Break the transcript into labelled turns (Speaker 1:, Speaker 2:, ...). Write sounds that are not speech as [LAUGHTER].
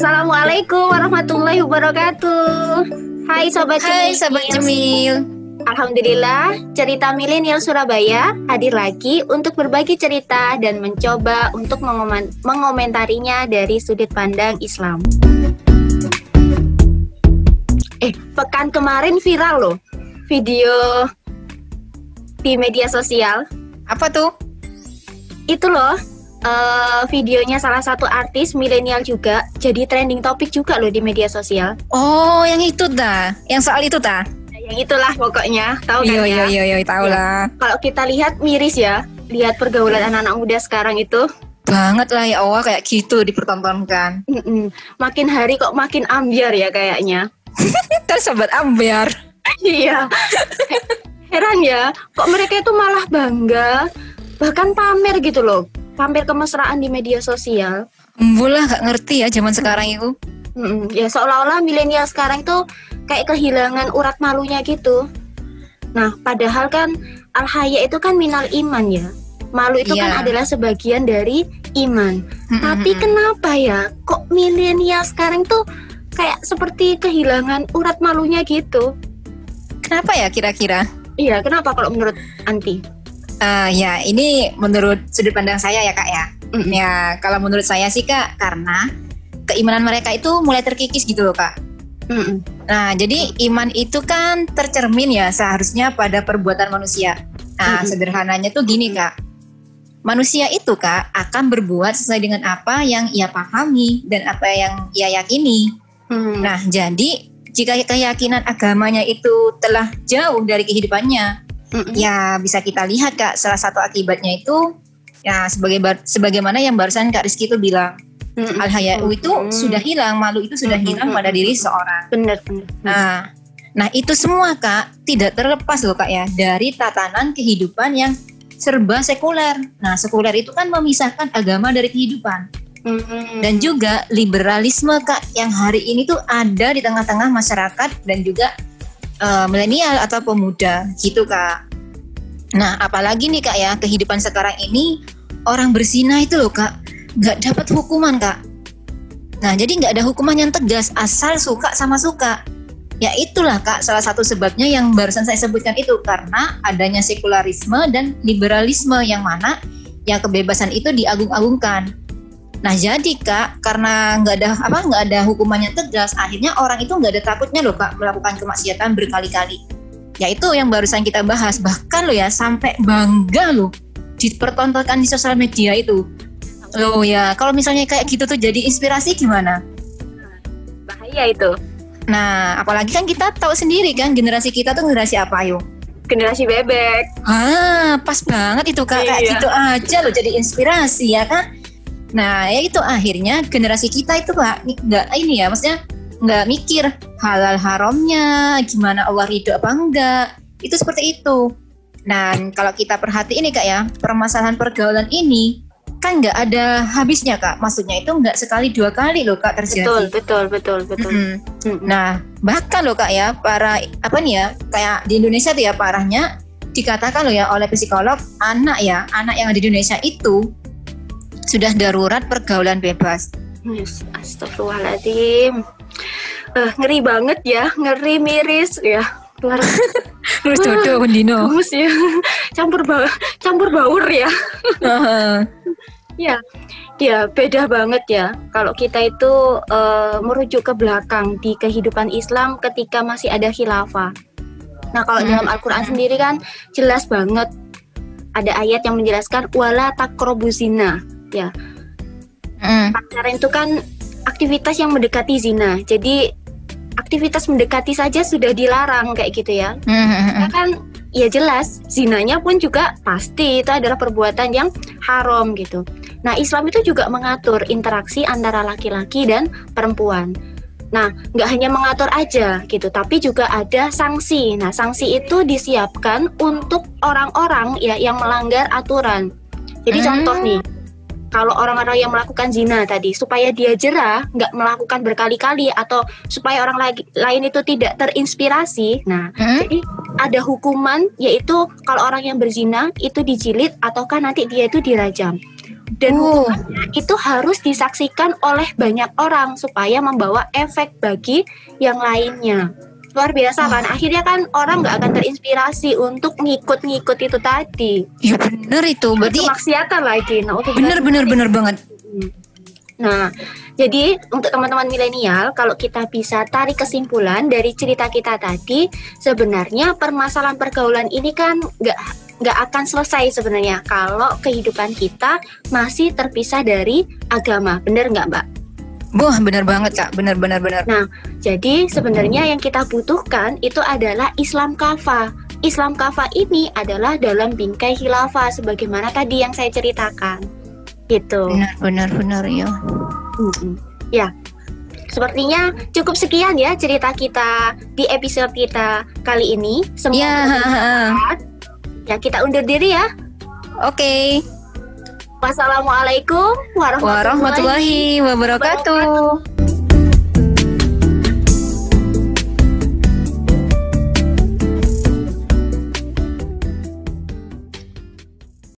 Speaker 1: Assalamualaikum warahmatullahi wabarakatuh. Hai sobat
Speaker 2: Hai sobat Cemil.
Speaker 1: Alhamdulillah, cerita milenial Surabaya hadir lagi untuk berbagi cerita dan mencoba untuk mengomentarinya dari sudut pandang Islam. Eh, pekan kemarin viral loh video di media sosial.
Speaker 2: Apa tuh?
Speaker 1: Itu loh, uh, videonya salah satu artis milenial juga jadi trending topik juga loh di media sosial.
Speaker 2: Oh, yang itu dah, yang soal itu dah.
Speaker 1: Yang itulah pokoknya, tahu kan
Speaker 2: iya,
Speaker 1: ya?
Speaker 2: Iya, iya, iya, tahu ya. lah.
Speaker 1: Kalau kita lihat miris ya, lihat pergaulan anak-anak muda sekarang itu.
Speaker 2: Banget lah ya Allah kayak gitu dipertontonkan.
Speaker 1: Mm -mm. Makin hari kok makin ambiar ya kayaknya. [LAUGHS]
Speaker 2: Terus sobat ambiar. [LAUGHS]
Speaker 1: iya. Heran ya, kok mereka itu malah bangga, bahkan pamer gitu loh, pamer kemesraan di media sosial.
Speaker 2: Mula gak ngerti ya zaman sekarang itu.
Speaker 1: Mm-mm. Ya seolah-olah milenial sekarang itu kayak kehilangan urat malunya gitu. Nah, padahal kan al-haya itu kan minal iman ya. Malu itu yeah. kan iya. adalah sebagian dari iman. Mm-hmm. Tapi kenapa ya kok milenial sekarang tuh kayak seperti kehilangan urat malunya gitu?
Speaker 2: Kenapa ya kira-kira?
Speaker 1: Iya, kenapa kalau menurut Anti?
Speaker 2: Uh, ya, ini menurut sudut pandang saya ya kak ya. Mm -hmm. Ya, kalau menurut saya sih kak, karena keimanan mereka itu mulai terkikis gitu loh kak. Mm -hmm. Nah, jadi iman itu kan tercermin ya seharusnya pada perbuatan manusia. Nah, mm -hmm. sederhananya tuh gini kak. Manusia itu kak akan berbuat sesuai dengan apa yang ia pahami dan apa yang ia yakini. Mm. Nah, jadi jika keyakinan agamanya itu telah jauh dari kehidupannya, ya bisa kita lihat kak salah satu akibatnya itu ya sebagai sebagaimana yang barusan kak Rizky itu bilang mm-hmm. al hayau itu mm-hmm. sudah hilang, malu itu sudah mm-hmm. hilang pada diri seorang.
Speaker 1: Benar, benar.
Speaker 2: Nah, nah itu semua kak tidak terlepas loh kak ya dari tatanan kehidupan yang serba sekuler. Nah, sekuler itu kan memisahkan agama dari kehidupan. Dan juga liberalisme kak yang hari ini tuh ada di tengah-tengah masyarakat dan juga uh, milenial atau pemuda gitu kak. Nah apalagi nih kak ya kehidupan sekarang ini orang berzina itu loh kak nggak dapat hukuman kak. Nah jadi nggak ada hukuman yang tegas asal suka sama suka. Ya itulah kak salah satu sebabnya yang barusan saya sebutkan itu karena adanya sekularisme dan liberalisme yang mana ya kebebasan itu diagung-agungkan. Nah jadi kak, karena nggak ada apa nggak ada hukumannya tegas, akhirnya orang itu nggak ada takutnya loh kak melakukan kemaksiatan berkali-kali. Ya itu yang barusan kita bahas, bahkan lo ya sampai bangga loh dipertontonkan di sosial media itu. Loh ya, kalau misalnya kayak gitu tuh jadi inspirasi gimana?
Speaker 1: Bahaya itu.
Speaker 2: Nah, apalagi kan kita tahu sendiri kan generasi kita tuh generasi apa yuk?
Speaker 1: Generasi bebek.
Speaker 2: Ah, pas banget itu kak, iya. kayak gitu aja loh jadi inspirasi ya kan? Nah, ya itu akhirnya generasi kita itu pak nggak ini ya, maksudnya nggak mikir halal haramnya, gimana Allah ridho apa enggak. Itu seperti itu. Nah, kalau kita perhati ini kak ya, permasalahan pergaulan ini kan nggak ada habisnya kak. Maksudnya itu nggak sekali dua kali loh kak terjadi.
Speaker 1: Betul, betul, betul, betul. Mm
Speaker 2: -hmm. Nah, bahkan loh kak ya, para apa nih ya, kayak di Indonesia tuh ya parahnya dikatakan loh ya oleh psikolog anak ya, anak yang ada di Indonesia itu sudah darurat pergaulan bebas.
Speaker 1: Yes, astagfirullahaladzim. Uh, ngeri banget ya, ngeri miris ya. Luar
Speaker 2: Terus [LAUGHS] dodo Dino.
Speaker 1: Gemes ya. [LAUGHS] Campur bau campur baur ya. Uh-huh. [LAUGHS] ya. Ya, beda banget ya. Kalau kita itu uh, merujuk ke belakang di kehidupan Islam ketika masih ada khilafah. Nah, kalau hmm. dalam Al-Qur'an sendiri kan jelas banget ada ayat yang menjelaskan wala takrobuzina ya mm. pacaran itu kan aktivitas yang mendekati zina jadi aktivitas mendekati saja sudah dilarang kayak gitu ya mm-hmm. kan ya jelas zinanya pun juga pasti itu adalah perbuatan yang haram gitu nah Islam itu juga mengatur interaksi antara laki-laki dan perempuan Nah, nggak hanya mengatur aja gitu, tapi juga ada sanksi. Nah, sanksi itu disiapkan untuk orang-orang ya yang melanggar aturan. Jadi hmm. contoh nih, kalau orang-orang yang melakukan zina tadi supaya dia jerah nggak melakukan berkali-kali atau supaya orang lagi, lain itu tidak terinspirasi nah hmm? jadi ada hukuman yaitu kalau orang yang berzina itu dijilid ataukah nanti dia itu dirajam dan oh. itu harus disaksikan oleh banyak orang supaya membawa efek bagi yang lainnya luar biasa kan? Oh. akhirnya kan orang nggak akan terinspirasi untuk ngikut-ngikut itu tadi.
Speaker 2: Ya bener itu berarti
Speaker 1: maksiatan lagi.
Speaker 2: Nah bener bener bener banget.
Speaker 1: Nah jadi untuk teman-teman milenial kalau kita bisa tarik kesimpulan dari cerita kita tadi sebenarnya permasalahan pergaulan ini kan nggak nggak akan selesai sebenarnya kalau kehidupan kita masih terpisah dari agama. Bener nggak mbak
Speaker 2: Wah benar banget kak, benar benar.
Speaker 1: Nah, jadi sebenarnya yang kita butuhkan itu adalah Islam kafa. Islam kafa ini adalah dalam bingkai khilafah sebagaimana tadi yang saya ceritakan. Gitu.
Speaker 2: Benar benar benar ya.
Speaker 1: Hmm, ya. Sepertinya cukup sekian ya cerita kita di episode kita kali ini.
Speaker 2: Semoga ya.
Speaker 1: ya kita undur diri ya.
Speaker 2: Oke. Okay.
Speaker 1: Wassalamualaikum warahmatullahi,
Speaker 2: warahmatullahi wabarakatuh. wabarakatuh.